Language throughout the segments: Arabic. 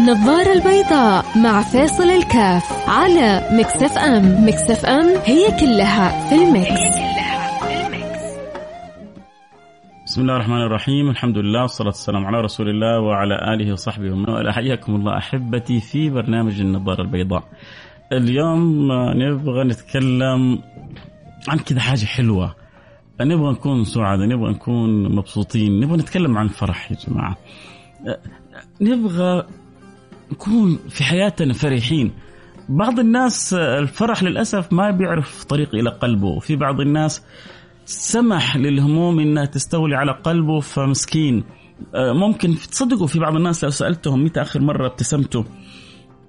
النظارة البيضاء مع فيصل الكاف على Mix FM. Mix FM هي كلها في ال mix, بسم الله الرحمن الرحيم. الحمد لله والصلاة والسلام على رسول الله وعلى آله وصحبه ومن والاه. حياكم الله أحبتي في برنامج النظارة البيضاء. اليوم نبغى نتكلم عن كذا حاجة حلوة. نبغى نكون سعداء نبغى نكون مبسوطين نبغى نتكلم عن الفرح يا جماعة. نبغى نكون في حياتنا فرحين. بعض الناس الفرح للأسف ما بيعرف طريق إلى قلبه. وفي بعض الناس سمح للهموم إنها تستولي على قلبه فمسكين. ممكن تصدقوا في بعض الناس لو سألتهم متى آخر مرة ابتسمتوا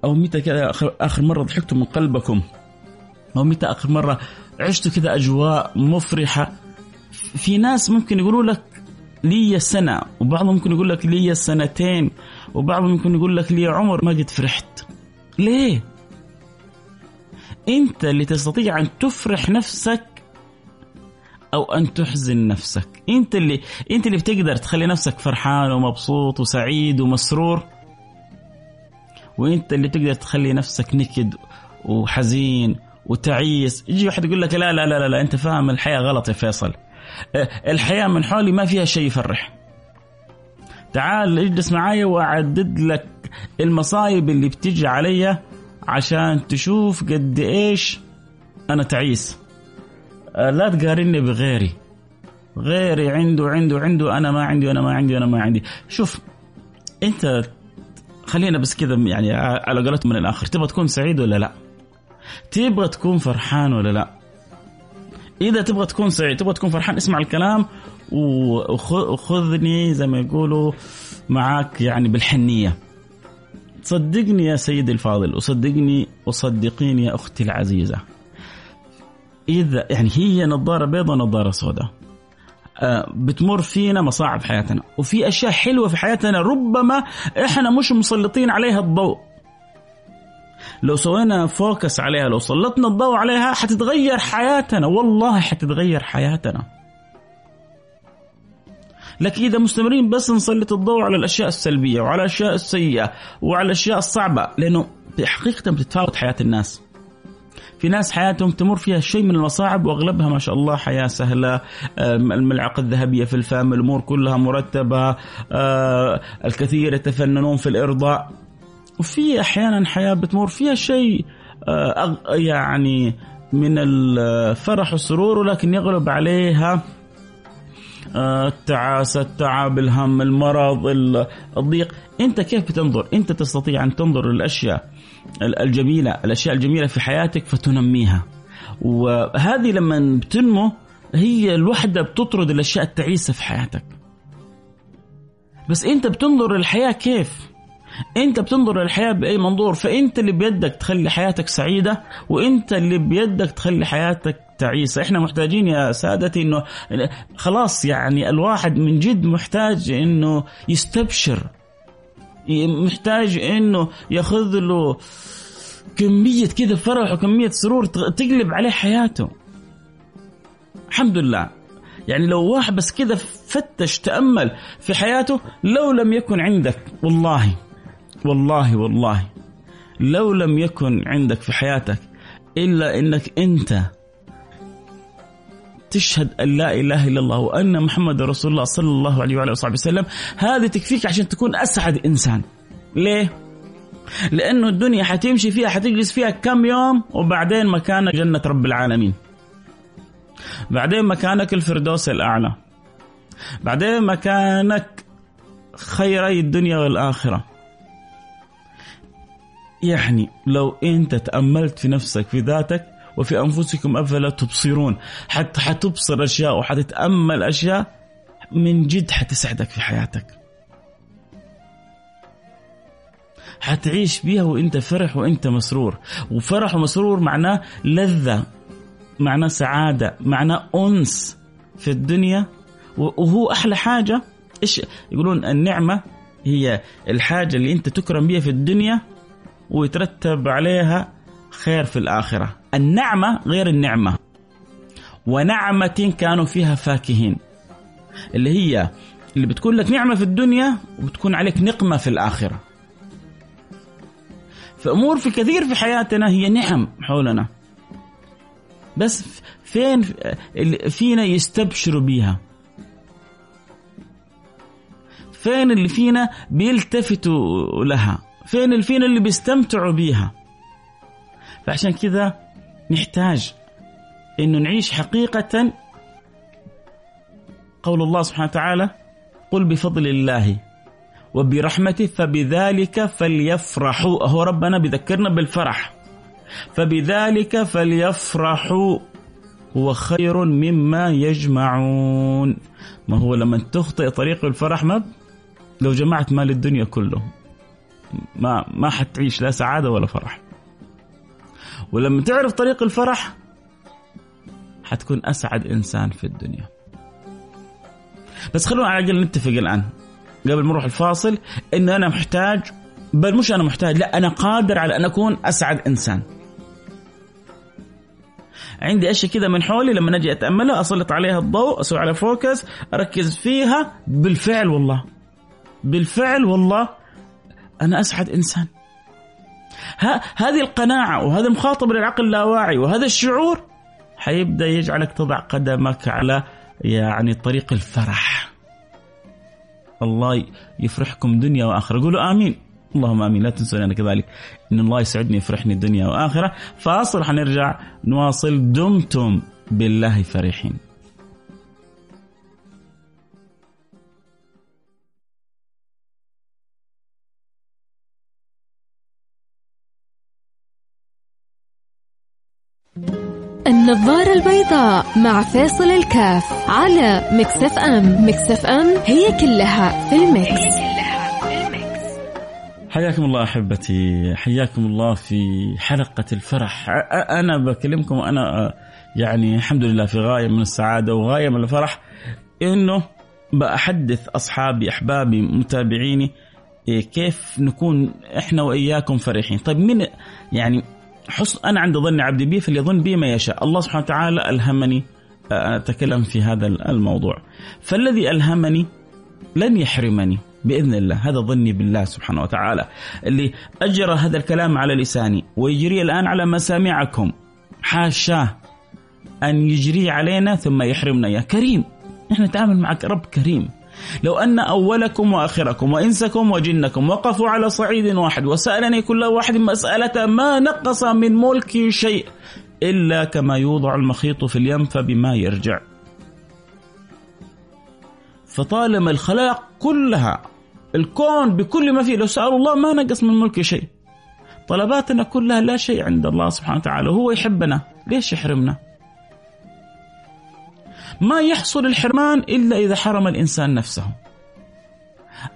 أو متى كذا آخر آخر مرة ضحكتوا من قلبكم أو متى آخر مرة عشتوا كذا أجواء مفرحة. في ناس ممكن يقولوا لك لي سنة وبعضهم ممكن يقول لك لي سنتين وبعضهم ممكن يقول لك لي عمر ما قد فرحت. ليه؟ أنت اللي تستطيع أن تفرح نفسك أو أن تحزن نفسك. أنت اللي أنت اللي بتقدر تخلي نفسك فرحان ومبسوط وسعيد ومسرور. وأنت اللي تقدر تخلي نفسك نكد وحزين وتعيس. يجي واحد يقول لك لا لا لا لا, لا أنت فاهم الحياة غلط يا فيصل. الحياة من حولي ما فيها شيء يفرح. تعال اجلس معايا وأعدد لك المصايب اللي بتجي علي عشان تشوف قد إيش أنا تعيس. لا تقارني بغيري. غيري عنده عنده عنده أنا ما عندي وأنا ما عندي وأنا ما عندي. شوف أنت خلينا بس كذا يعني على قولتهم من الآخر. تبغى تكون سعيد ولا لا؟ تبغى تكون فرحان ولا لا؟ إذا تبغى تكون سعيد تبغى تكون فرحان اسمع الكلام وخذني زي ما يقولوا معاك يعني بالحنية. صدقني يا سيدي الفاضل وصدقني وصدقيني يا أختي العزيزة. إذا يعني هي نظارة بيضاء ونظارة سوداء. آه بتمر فينا مصاعب حياتنا وفي أشياء حلوة في حياتنا ربما إحنا مش مسلطين عليها الضوء. لو سوينا فوكس عليها لو سلطنا الضوء عليها حتتغير حياتنا. والله حتتغير حياتنا. لكن إذا مستمرين بس نسلط الضوء على الأشياء السلبية وعلى الأشياء السيئة وعلى الأشياء الصعبة لأنه حقيقه بتتفاوت حياة الناس. في ناس حياتهم تمر فيها شيء من المصاعب وأغلبها ما شاء الله حياة سهلة. الملعقة الذهبية في الفم الأمور كلها مرتبة. الكثير يتفننون في الإرضاء. وفي أحيانا حياة بتمر فيها شيء يعني من الفرح والسرور ولكن يغلب عليها التعاسة التعب الهم المرض الضيق. أنت كيف بتنظر؟ أنت تستطيع أن تنظر للأشياء الجميلة الأشياء الجميلة في حياتك فتنميها. وهذه لما بتنمو هي الوحدة بتطرد الأشياء التعيسة في حياتك. بس أنت بتنظر للحياة كيف؟ انت بتنظر للحياة بأي منظور فانت اللي بيدك تخلي حياتك سعيدة وانت اللي بيدك تخلي حياتك تعيسة. إحنا محتاجين يا سادتي انه خلاص يعني الواحد من جد محتاج انه يستبشر. محتاج انه ياخذ له كمية كذا فرح وكمية سرور تقلب عليه حياته. الحمد لله. يعني لو واحد بس كذا فتش تأمل في حياته لو لم يكن عندك والله. والله والله. لو لم يكن عندك في حياتك إلا إنك أنت تشهد أن لا إله إلا الله وأن محمد رسول الله صلى الله عليه وعلى وصحبه وسلم هذه تكفيك عشان تكون أسعد إنسان. ليه؟ لأنه الدنيا حتمشي فيها حتجلس فيها كم يوم وبعدين مكانك جنة رب العالمين. بعدين مكانك الفردوس الأعلى. بعدين مكانك خيري الدنيا والآخرة. يعني لو انت تأملت في نفسك في ذاتك وفي أنفسكم أفلا تبصرون حتى حتبصر أشياء وحتتأمل أشياء من جد حتسعدك في حياتك. حتعيش بيها وانت فرح وانت مسرور. وفرح ومسرور معناه لذة معناه سعادة معناه أنس في الدنيا. وهو أحلى حاجة إيش يقولون؟ النعمة هي الحاجة اللي أنت تكرم بها في الدنيا ويترتب عليها خير في الآخرة. النعمة غير النعمة. ونعمة كانوا فيها فاكهين. اللي هي اللي بتكون لك نعمة في الدنيا وبتكون عليك نقمة في الآخرة. فأمور في كثير في حياتنا هي نعم حولنا. بس فين فينا يستبشروا بيها؟ فين اللي فينا بيلتفتوا لها؟ فين اللي فينا اللي بيستمتعوا بيها؟ فعشان كذا نحتاج إنه نعيش حقيقة قول الله سبحانه وتعالى قل بفضل الله وبرحمته فبذلك فليفرحوا هو ربنا بذكرنا بالفرح. فبذلك فليفرحوا هو خير مما يجمعون. ما هو لما تخطئ طريق الفرح ما لو جمعت مال الدنيا كله. ما ما حتعيش لا سعادة ولا فرح. ولما تعرف طريق الفرح حتكون أسعد إنسان في الدنيا. بس خلونا على الأقل نتفق الآن قبل ما نروح الفاصل إن أنا محتاج بل مش أنا محتاج لا أنا قادر على أن أكون أسعد إنسان. عندي أشياء كذا من حولي لما أجي أتأملها أسلط عليها الضوء أسوي على فوكس أركز فيها. بالفعل والله. بالفعل والله. أنا أسعد إنسان. ها هذه القناعة وهذا المخاطبه للعقل اللاواعي وهذا الشعور حيبدأ يجعلك تضع قدمك على يعني طريق الفرح. الله يفرحكم دنيا وآخرة. قولوا آمين. اللهم آمين. لا تنسوا أنا كذلك. إن الله يسعدني يفرحني دنيا وآخرة. فاصل حنرجع. نواصل. دمتم بالله فرحين. البيضاء مع فيصل الكاف على Mix FM. Mix FM هي كلها في ال mix, حياكم الله أحبتي. حياكم الله في حلقة الفرح. أنا بكلمكم وأنا يعني الحمد لله في غاية من السعادة وغاية من الفرح. إنه بحدث أصحابي أحبابي متابعيني إيه، كيف نكون إحنا وإياكم فرحين. طيب من يعني حسن أنا عند ظن عبدي بي فليظن بي ما يشاء. الله سبحانه وتعالى ألهمني أتكلم في هذا الموضوع. فالذي ألهمني لن يحرمني بإذن الله. هذا ظني بالله سبحانه وتعالى. اللي اجرى هذا الكلام على لساني ويجري الآن على مسامعكم. حاشاه أن يجري علينا ثم يحرمنا. يا كريم إحنا نتعامل معك رب كريم. لو أن أولكم وآخركم وإنسكم وجنكم وقفوا على صعيد واحد وسألني كل واحد مسألة ما نقص من ملكي شيء إلا كما يوضع المخيط في اليم فبما يرجع. فطالما الخلائق كلها الكون بكل ما فيه لو سألوا الله ما نقص من ملكي شيء. طلباتنا كلها لا شيء عند الله سبحانه وتعالى هو يحبنا ليش يحرمنا؟ ما يحصل الحرمان إلا إذا حرم الإنسان نفسه.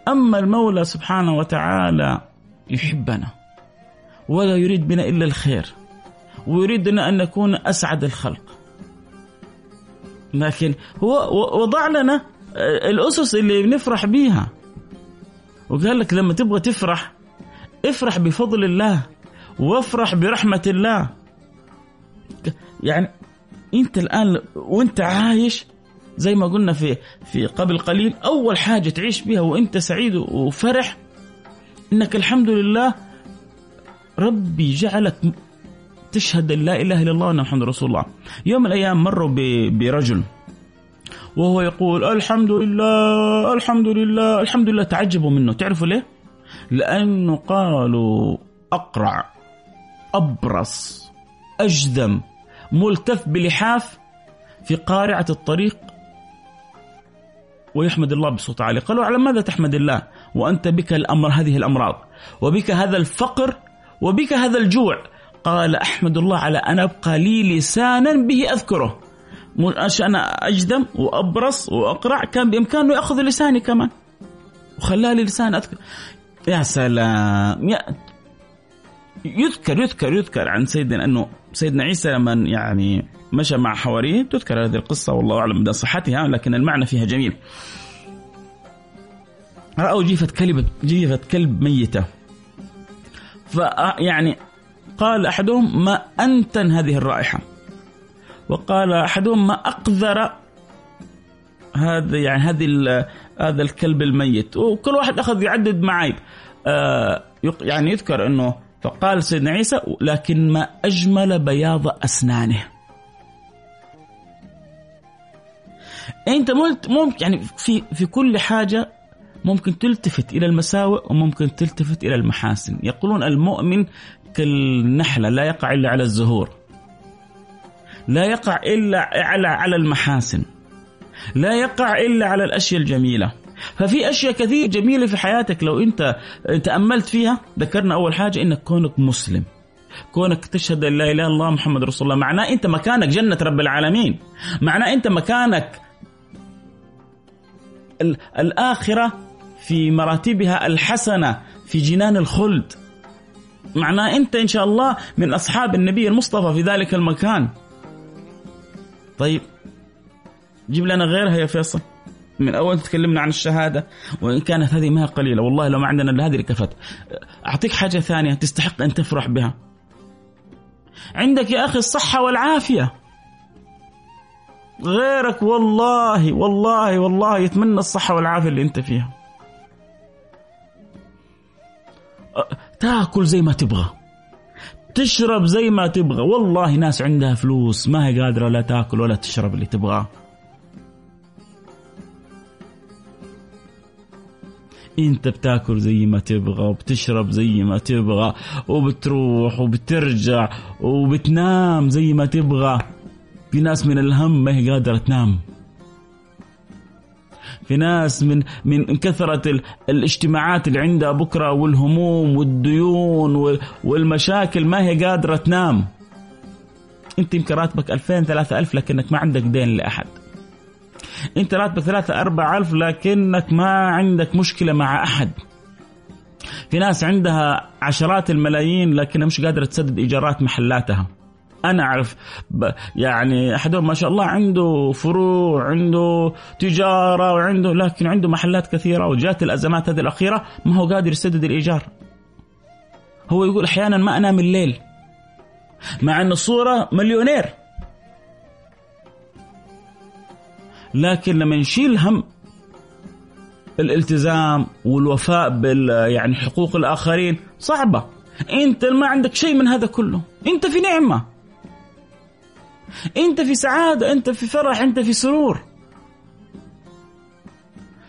أما المولى سبحانه وتعالى يحبنا ولا يريد بنا إلا الخير ويريدنا أن نكون أسعد الخلق. لكن هو وضع لنا الأسس اللي بنفرح بيها. وقال لك لما تبغى تفرح افرح بفضل الله وافرح برحمة الله. يعني انت الآن وانت عايش زي ما قلنا في في قبل قليل أول حاجة تعيش بها وأنت سعيد وفرح إنك الحمد لله ربي جعلك تشهد أن لا إله إلا الله وأن محمد رسول الله. يوم من الأيام مروا برجل وهو يقول الحمد لله الحمد لله الحمد لله تعجبوا منه تعرفوا ليه؟ لأنه قالوا أقرع أبرص أجذم ملتف بلحاف في قارعة الطريق ويحمد الله بصوت عالي. قالوا على ماذا تحمد الله؟ وأنت بك الأمر هذه الأمراض وبك هذا الفقر وبك هذا الجوع. قال أحمد الله على أن أبقى لي لسانا به أذكره. عشان أجدم وأبرص وأقرع كان بإمكانه يأخذ لساني كمان. وخلاه لي لسان أذكر. يا سلام. يا يذكر يذكر يذكر عن سيدنا أنه سيدنا عيسى لما يعني مشى مع حواريه تذكر هذه القصة والله أعلم مدى صحتها لكن المعنى فيها جميل. رأوا جيفة كلب جيفة كلب ميتة. فيعني قال أحدهم ما أنتن هذه الرائحة. وقال أحدهم ما أقذر هذا يعني هذه هذا الكلب الميت وكل واحد أخذ يعدد معايب آه يعني يذكر أنه فقال سيدنا عيسى لكن ما أجمل بياض أسنانه. أنت ممكن يعني في في كل حاجة ممكن تلتفت إلى المساوئ وممكن تلتفت إلى المحاسن. يقولون المؤمن كالنحلة لا يقع إلا على الزهور. لا يقع إلا على على المحاسن. لا يقع إلا على الأشياء الجميلة. ففي أشياء كثير جميلة في حياتك لو أنت تأملت فيها. ذكرنا أول حاجة أنك كونك مسلم. كونك تشهد لا إله إلا الله محمد رسول الله. معناه أنت مكانك جنة رب العالمين. معناه أنت مكانك الآخرة في مراتبها الحسنة في جنان الخلد. معناه أنت إن شاء الله من أصحاب النبي المصطفى في ذلك المكان. طيب جيب لنا غيرها يا فيصل. من أول تكلمنا عن الشهادة وإن كانت هذه ما قليلة والله لو ما عندنا إلا هذه لكفت أعطيك حاجة ثانية تستحق أن تفرح بها. عندك يا أخي الصحة والعافية. غيرك والله والله والله يتمنى الصحة والعافية اللي أنت فيها. تاكل زي ما تبغى. تشرب زي ما تبغى. والله ناس عندها فلوس ما هي قادرة لا تاكل ولا تشرب اللي تبغاه. انت بتاكل زي ما تبغى وبتشرب زي ما تبغى وبتروح وبترجع وبتنام زي ما تبغى. في ناس من الهم ما هي قادرة تنام. في ناس من من كثرة الاجتماعات اللي عندها بكرة والهموم والديون والمشاكل ما هي قادرة تنام. انت يمكن راتبك 2000 3000 لكنك ما عندك دين لأحد. انت راتبك 3 4000 لكنك ما عندك مشكلة مع أحد. في ناس عندها عشرات الملايين لكنها مش قادرة تسدد إيجارات محلاتها. أنا أعرف يعني أحدهم ما شاء الله عنده فروع عنده تجارة وعنده لكن عنده محلات كثيرة وجات الأزمات هذه الأخيرة ما هو قادر يسدد الإيجار. هو يقول أحيانا ما أنام الليل مع إن الصورة مليونير. لكن لما نشيل هم الالتزام والوفاء بال يعني حقوق الآخرين صعبة. أنت ما عندك شيء من هذا كله. أنت في نعمة. أنت في سعادة أنت في فرح أنت في سرور.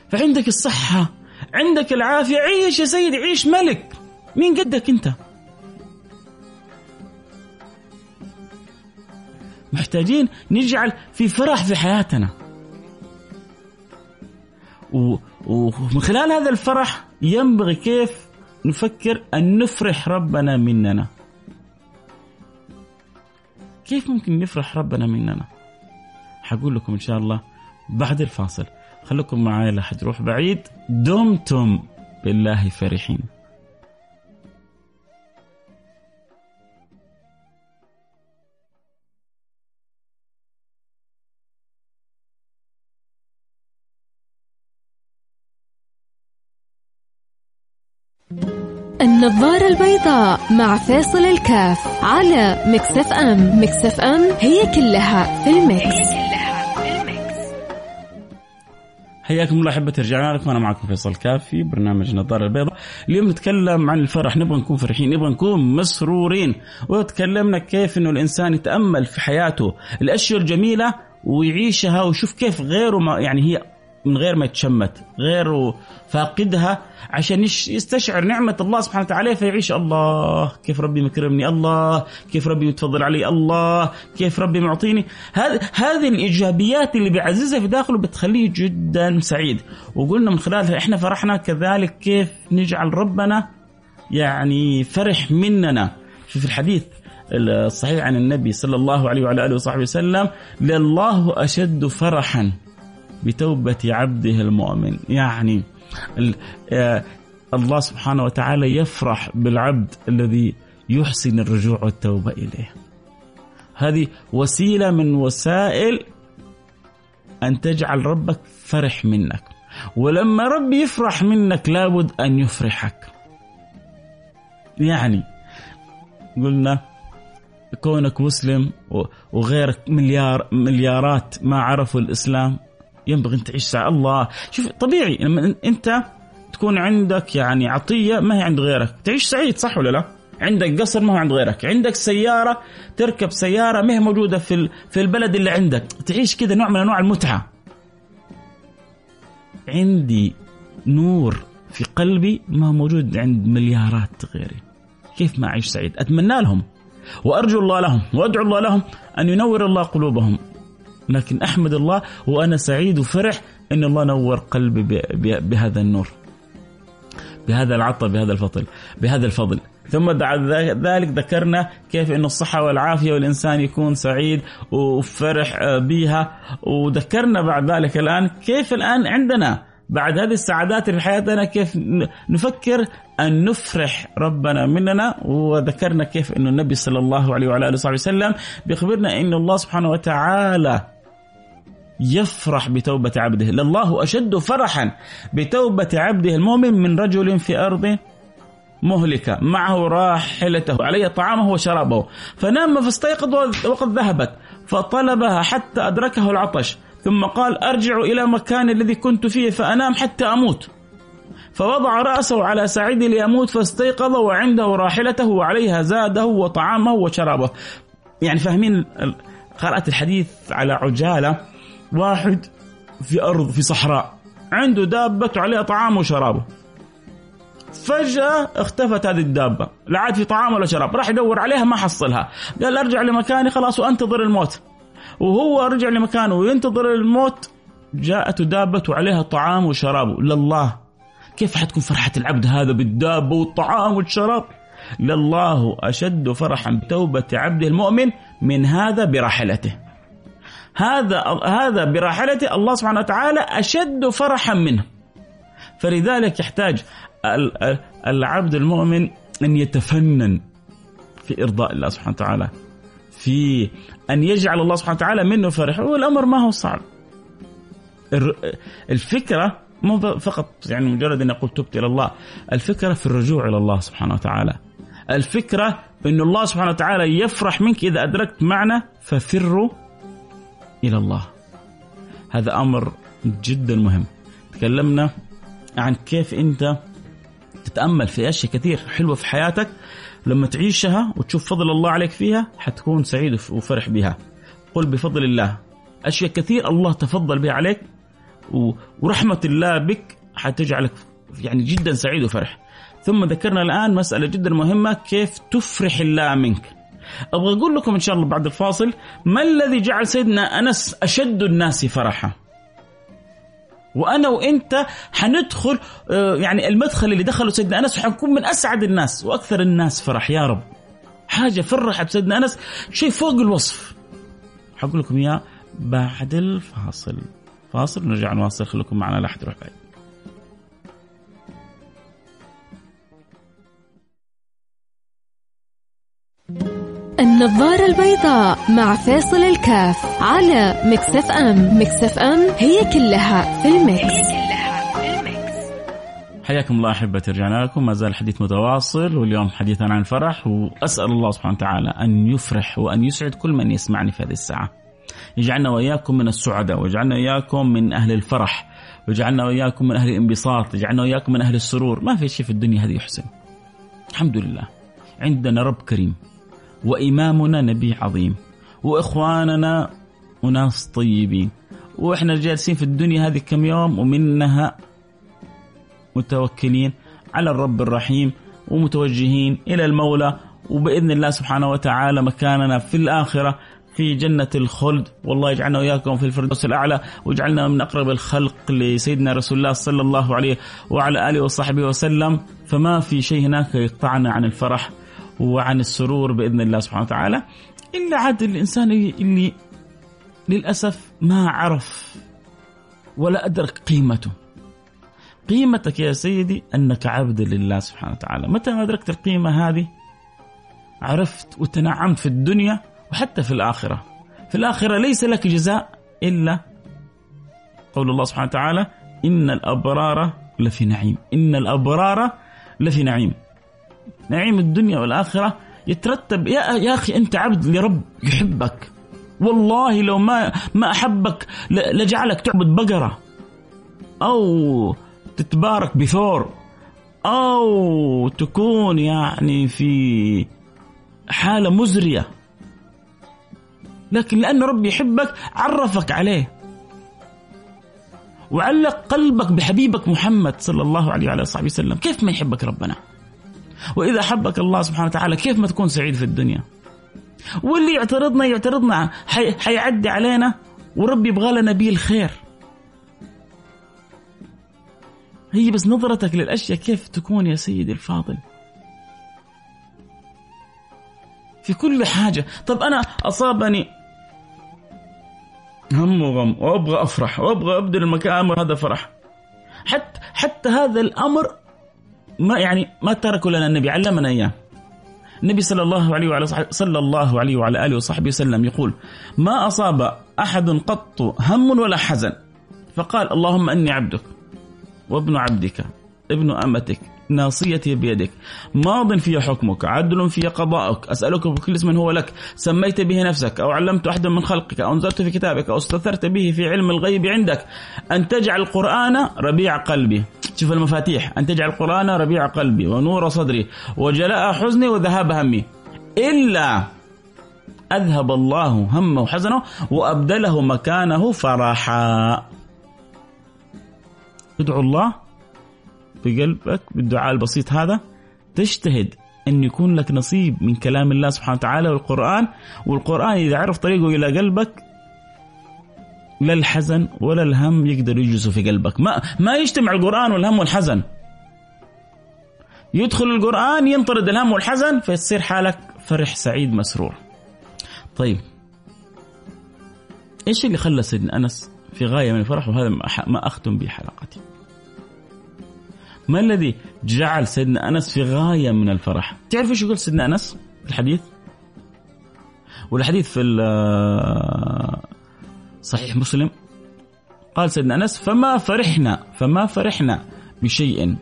فعندك الصحة عندك العافية. عيش يا سيدي عيش ملك. مين قدك أنت؟ محتاجين نجعل في فرح في حياتنا. ومن خلال هذا الفرح ينبغي كيف نفكر أن نفرح ربنا مننا. كيف ممكن يفرح ربنا مننا؟ حقول لكم إن شاء الله بعد الفاصل. خليكم معايا لا حد يروح بعيد. دمتم بالله فرحين. النظارة البيضاء مع فيصل الكاف على Mix FM. Mix FM هي كلها في ال mix, حياكم الله أحبتي رجعنا لكم. أنا معكم فيصل كاف في برنامج النظارة البيضاء. اليوم نتكلم عن الفرح. نبغى نكون فرحين نبغى نكون مسرورين. وتكلمنا كيف إنه الإنسان يتأمل في حياته. الأشياء الجميلة ويعيشها ويشوف كيف غيره ما يعني هي من غير ما يتشمت غير فاقدها عشان يستشعر نعمة الله سبحانه وتعالى فيعيش الله كيف ربي مكرمني الله كيف ربي متفضل علي الله كيف ربي معطيني. هذه الإيجابيات اللي بيعززها في داخله بتخليه جدا سعيد. وقلنا من خلالها إحنا فرحنا كذلك كيف نجعل ربنا يعني فرح مننا. في الحديث الصحيح عن النبي صلى الله عليه وعلى آله وصحبه وسلم لله أشد فرحا. بتوبة عبده المؤمن. يعني الله سبحانه وتعالى يفرح بالعبد الذي يحسن الرجوع والتوبة إليه. هذه وسيلة من وسائل أن تجعل ربك فرح منك. ولما ربي يفرح منك لابد أن يفرحك. يعني قلنا كونك مسلم وغيرك مليار مليارات ما عرفوا الإسلام ينبغي أن تعيش سعادة الله. شوف طبيعي لما أنت تكون عندك يعني عطية ما هي عند غيرك. تعيش سعيد صح ولا لا؟ عندك قصر ما هو عند غيرك. عندك سيارة تركب سيارة ما هي موجودة في في البلد اللي عندك. تعيش كذا نوع من أنواع المتعة. عندي نور في قلبي ما هو موجود عند مليارات غيري. كيف ما أعيش سعيد؟ أتمنى لهم وأرجو الله لهم وأدعو الله لهم أن ينور الله قلوبهم. لكن أحمد الله وأنا سعيد وفرح أن الله نور قلبي بهذا النور. بهذا العطاء بهذا الفضل بهذا الفضل. ثم بعد ذلك ذكرنا كيف أن الصحة والعافية والإنسان يكون سعيد وفرح بها وذكرنا بعد ذلك الآن كيف الآن عندنا بعد هذه السعادات في حياتنا كيف نفكر أن نفرح ربنا مننا. وذكرنا كيف أن النبي صلى الله عليه وعلى آله وصحبه وسلم بيخبرنا أن الله سبحانه وتعالى يفرح بتوبة عبده. لله أشد فرحا بتوبة عبده المؤمن من رجل في أرض مهلكة. معه راحلته عليه طعامه وشرابه. فنام فاستيقظ وقد ذهبت فطلبها حتى أدركه العطش. ثم قال أرجع إلى مكان الذي كنت فيه فأنام حتى أموت. فوضع رأسه على سعيد ليموت فاستيقظ وعنده راحلته وعليها زاده وطعامه وشرابه. يعني فاهمين قرأت الحديث على عجالة؟ واحد في أرض في صحراء. عنده دابة عليها طعام وشرابه. فجأة اختفت هذه الدابة. لا عاد في طعام ولا شراب. راح يدور عليها ما حصلها. قال أرجع لمكاني خلاص وأنتظر الموت. وهو رجع لمكانه وينتظر الموت. جاءته دابة عليها طعام وشراب. لله كيف حتكون فرحة العبد هذا بالدابة والطعام والشراب؟ لله أشد فرحا بتوبة عبده المؤمن من هذا براحلته هذا هذا براحلته الله سبحانه وتعالى أشد فرحا منه. فلذلك يحتاج العبد المؤمن أن يتفنن في إرضاء الله سبحانه وتعالى في أن يجعل الله سبحانه وتعالى منه فرح والأمر ما هو صعب. الفكرة مو فقط يعني مجرد أن أقول تبت إلى الله الفكرة في الرجوع إلى الله سبحانه وتعالى. الفكرة أن الله سبحانه وتعالى يفرح منك إذا أدركت معنى ففروا إلى الله. هذا أمر جدا مهم. تكلمنا عن كيف أنت تتأمل في أشياء كثير حلوة في حياتك. لما تعيشها وتشوف فضل الله عليك فيها حتكون سعيد وفرح بها. قل بفضل الله. أشياء كثير الله تفضل بها عليك ورحمة الله بك حتجعلك يعني جدا سعيد وفرح. ثم ذكرنا الآن مسألة جدا مهمة كيف تفرح الله منك؟ أبغى أقول لكم إن شاء الله بعد الفاصل ما الذي جعل سيدنا أنس أشد الناس فرحا؟ وأنا وأنت حندخل آه، يعني المدخل اللي دخله سيدنا أنس وحنكون من أسعد الناس وأكثر الناس فرح. يا رب. حاجة فرحت سيدنا أنس شيء فوق الوصف. حقول لكم اياه بعد الفاصل. فاصل نرجع نواصل. خليكم معنا لا أحد يروح بعيد. النظارة البيضاء مع فيصل الكاف على Mix FM. Mix FM هي كلها في ال mix, حياكم الله أحبتي رجعنا لكم ما زال الحديث متواصل واليوم حديثنا عن الفرح وأسأل الله سبحانه وتعالى أن يفرح وأن يسعد كل من يسمعني في هذه الساعة. يجعلنا وإياكم من السعداء ويجعلنا وإياكم من أهل الفرح ويجعلنا وإياكم من أهل الانبساط يجعلنا وإياكم من أهل السرور. ما في شيء في الدنيا هذه يحسن. الحمد لله. عندنا رب كريم. وإمامنا نبي عظيم وإخواننا أناس طيبين وإحنا جالسين في الدنيا هذه كم يوم ومنها متوكلين على الرب الرحيم ومتوجهين إلى المولى وبإذن الله سبحانه وتعالى مكاننا في الآخرة في جنة الخلد. والله يجعلنا وإياكم في الفردوس الأعلى واجعلنا من أقرب الخلق لسيدنا رسول الله صلى الله عليه وعلى آله وصحبه وسلم فما في شيء هناك يقطعنا عن الفرح. وعن السرور بإذن الله سبحانه وتعالى إلا عاد الإنسان اللي للأسف ما عرف ولا أدرك قيمته. قيمتك يا سيدي أنك عبد لله سبحانه وتعالى، متى ما أدركت القيمة هذه عرفت وتنعمت في الدنيا وحتى في الآخرة. في الآخرة ليس لك جزاء إلا قول الله سبحانه وتعالى: إن الأبرار لفي نعيم، إن الأبرار لفي نعيم. نعيم الدنيا والآخرة يترتب يا, يا أخي أنت عبد لرب يحبك. والله لو ما ما أحبك لجعلك تعبد بقرة. أو تتبارك بثور. أو تكون يعني في حالة مزرية. لكن لأن ربي يحبك عرفك عليه. وعلق قلبك بحبيبك محمد صلى الله عليه وعلى صحبه وسلم. كيف ما يحبك ربنا؟ وإذا حبك الله سبحانه وتعالى كيف ما تكون سعيد في الدنيا؟ واللي يعترضنا يعترضنا حي... حيعدي علينا وربي يبغى لنا بيه الخير. هي بس نظرتك للأشياء كيف تكون يا سيدي الفاضل. في كل حاجة. طب أنا أصابني هم وغم وأبغى أفرح وأبغى أبدل المكان هذا فرح. حتى حتى هذا الأمر ما يعني ما تركه لنا النبي علمنا إياه. النبي صلى الله عليه وعلى صلى الله عليه وعلى آله وصحبه وسلم يقول: ما أصاب أحد قط هم ولا حزن؟ فقال اللهم إني عبدك وابن عبدك ابن أمتك ناصيتي بيدك. ماض في حكمك عدل في قضاءك. أسألك بكل اسم هو لك. سميت به نفسك أو علمت أحدا من خلقك أو أنزلت في كتابك أو استثرت به في علم الغيب عندك. أن تجعل القرآن ربيع قلبي. شوف المفاتيح. أن تجعل القرآن ربيع قلبي ونور صدري وجلاء حزني وذهاب همي. إلا أذهب الله همه وحزنه وأبدله مكانه فرحا. ادعو الله في قلبك بالدعاء البسيط هذا تجتهد أن يكون لك نصيب من كلام الله سبحانه وتعالى والقرآن والقرآن إذا عرف طريقه إلى قلبك لا الحزن ولا الهم يقدر يجلسوا في قلبك. ما ما يجتمع القرآن والهم والحزن. يدخل القرآن ينطرد الهم والحزن فيصير حالك فرح سعيد مسرور. طيب. إيش اللي خلى سيدنا أنس في غاية من الفرح؟ وهذا ما أختم به حلقتي. ما الذي جعل سيدنا أنس في غاية من الفرح؟ تعرف إيش يقول سيدنا أنس في الحديث؟ والحديث في صحيح مسلم. قال سيدنا أنس فما فرحنا فما فرحنا بشيء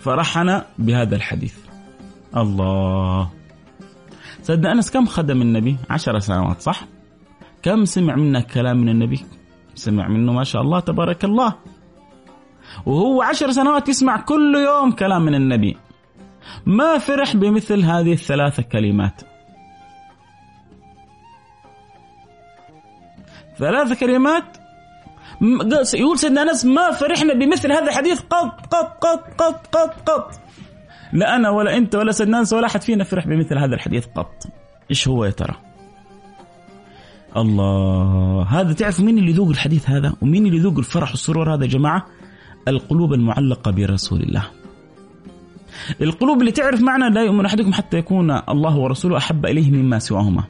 فرحنا بهذا الحديث. الله. سيدنا أنس كم خدم النبي؟ عشر سنوات صح؟ كم سمع منا كلام من النبي؟ سمع منه ما شاء الله تبارك الله. وهو عشر سنوات يسمع كل يوم كلام من النبي. ما فرح بمثل هذه الثلاثة كلمات. ثلاث كلمات؟ يقول سيدنا أنس ما فرحنا بمثل هذا الحديث قط قط قط قط قط قط. لا أنا ولا أنت ولا سيدنا أنس ولا أحد فينا فرح بمثل هذا الحديث قط. إيش هو يا ترى؟ الله هذا تعرف مين اللي يذوق الحديث هذا؟ ومين اللي يذوق الفرح والسرور هذا يا جماعة؟ القلوب المعلقة برسول الله. القلوب اللي تعرف معنى لا يؤمن أحدكم حتى يكون الله ورسوله أحب إليه مما سواهما.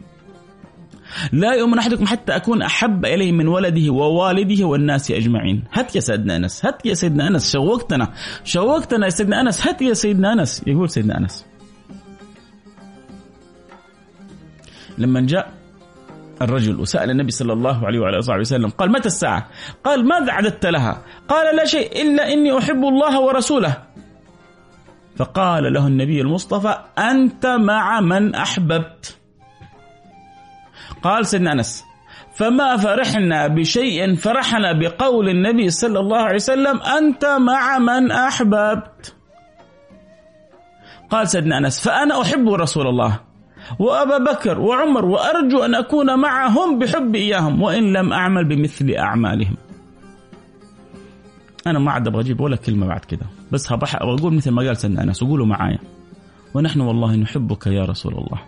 لا يؤمن أحدكم حتى أكون أحب إليه من ولده ووالده والناس أجمعين. هات يا سيدنا أنس هات يا سيدنا أنس شوقتنا شوقتنا يا سيدنا أنس هات يا سيدنا أنس يقول سيدنا أنس. لما جاء الرجل وسأل النبي صلى الله عليه وعلى آله وسلم قال متى الساعة؟ قال ماذا عددت لها. قال لا شيء إلا إني أحب الله ورسوله. فقال له النبي المصطفى أنت مع من أحببت. قال سيدنا أنس فما فرحنا بشيء فرحنا بقول النبي صلى الله عليه وسلم أنت مع من أحببت. قال سيدنا أنس فأنا أحب رسول الله. وأبا بكر وعمر وأرجو أن أكون معهم بحب إياهم وإن لم أعمل بمثل أعمالهم. أنا ما عاد أبغى أجيب ولا كلمة بعد كده بس هبح أقول مثل ما قال سيدنا أنس وقولوا معايا ونحن والله نحبك يا رسول الله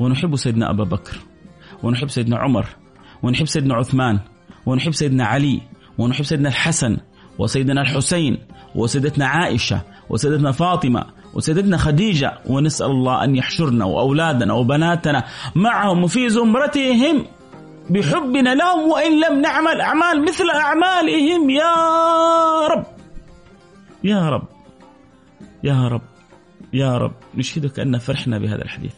ونحب سيدنا أبا بكر ونحب سيدنا عمر ونحب سيدنا عثمان ونحب سيدنا علي ونحب سيدنا الحسن وسيدنا الحسين وسيدتنا عائشة وسيدتنا فاطمة وسيدتنا خديجة ونسأل الله أن يحشرنا وأولادنا وبناتنا معهم في زمرتهم بحبنا لهم وإن لم نعمل أعمال مثل أعمالهم يا رب يا رب يا رب يا رب نشهدك أن فرحنا بهذا الحديث.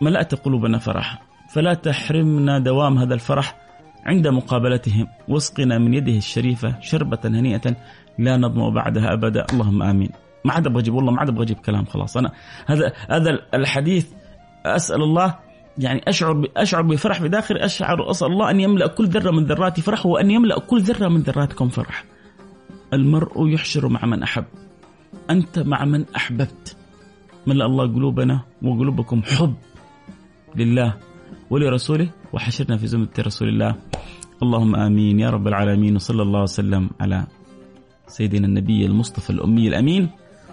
ملأت قلوبنا فرحا فلا تحرمنا دوام هذا الفرح عند مقابلتهم. واسقنا من يده الشريفة شربة هنيئة لا نظمأ بعدها أبدا. اللهم آمين. ما عاد أبغى أجيب والله ما عاد أبغى أجيب كلام خلاص أنا هذا هذا الحديث أسأل الله يعني أشعر أشعر بفرح في داخلي أشعر أسأل الله أن يملأ كل ذرة من ذراتي فرح وأن يملأ كل ذرة من ذراتكم فرح. المرء يحشر مع من أحب. أنت مع من أحببت. ملأ الله قلوبنا وقلوبكم حب لله ولرسوله وحشرنا في زمرة رسول الله. اللهم آمين يا رب العالمين وصلى الله وسلم على سيدنا النبي المصطفى الأمي الأمين.